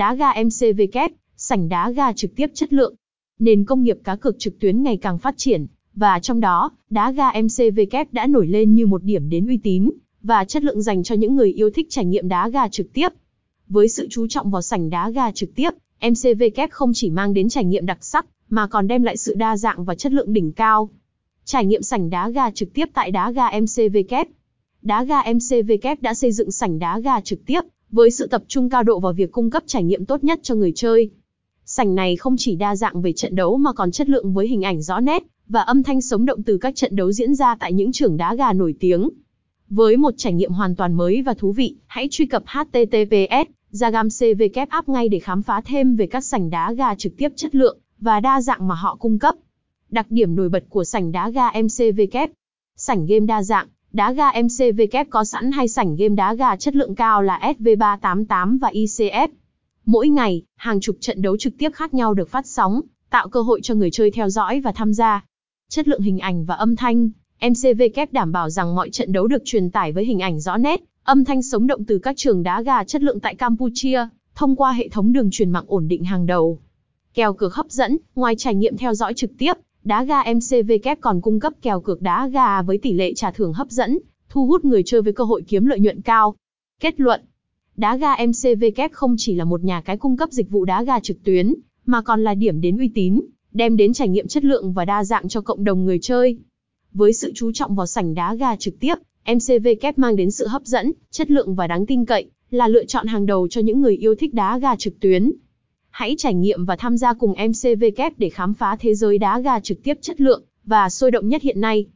Đá ga MCVK sảnh đá ga trực tiếp chất lượng. Nền công nghiệp cá cược trực tuyến ngày càng phát triển, và trong đó, đá ga MCVK đã nổi lên như một điểm đến uy tín và chất lượng dành cho những người yêu thích trải nghiệm đá ga trực tiếp. Với sự chú trọng vào sảnh đá ga trực tiếp, MCVK không chỉ mang đến trải nghiệm đặc sắc, mà còn đem lại sự đa dạng và chất lượng đỉnh cao. Trải nghiệm sảnh đá ga trực tiếp tại đá ga MCVK Đá ga MCVK đã xây dựng sảnh đá ga trực tiếp, với sự tập trung cao độ vào việc cung cấp trải nghiệm tốt nhất cho người chơi. Sảnh này không chỉ đa dạng về trận đấu mà còn chất lượng với hình ảnh rõ nét và âm thanh sống động từ các trận đấu diễn ra tại những trường đá gà nổi tiếng. Với một trải nghiệm hoàn toàn mới và thú vị, hãy truy cập https Zagam CVK app ngay để khám phá thêm về các sảnh đá gà trực tiếp chất lượng và đa dạng mà họ cung cấp. Đặc điểm nổi bật của sảnh đá gà MCVK Sảnh game đa dạng, đá gà MCVK có sẵn hai sảnh game đá gà chất lượng cao là SV388 và ICF. Mỗi ngày, hàng chục trận đấu trực tiếp khác nhau được phát sóng, tạo cơ hội cho người chơi theo dõi và tham gia. Chất lượng hình ảnh và âm thanh, MCV đảm bảo rằng mọi trận đấu được truyền tải với hình ảnh rõ nét, âm thanh sống động từ các trường đá gà chất lượng tại Campuchia, thông qua hệ thống đường truyền mạng ổn định hàng đầu. Kèo cược hấp dẫn, ngoài trải nghiệm theo dõi trực tiếp, đá ga MCV còn cung cấp kèo cược đá gà với tỷ lệ trả thưởng hấp dẫn, thu hút người chơi với cơ hội kiếm lợi nhuận cao. Kết luận Đá ga MCV không chỉ là một nhà cái cung cấp dịch vụ đá gà trực tuyến, mà còn là điểm đến uy tín, đem đến trải nghiệm chất lượng và đa dạng cho cộng đồng người chơi. Với sự chú trọng vào sảnh đá gà trực tiếp, MCV mang đến sự hấp dẫn, chất lượng và đáng tin cậy, là lựa chọn hàng đầu cho những người yêu thích đá gà trực tuyến. Hãy trải nghiệm và tham gia cùng MCV để khám phá thế giới đá gà trực tiếp chất lượng và sôi động nhất hiện nay.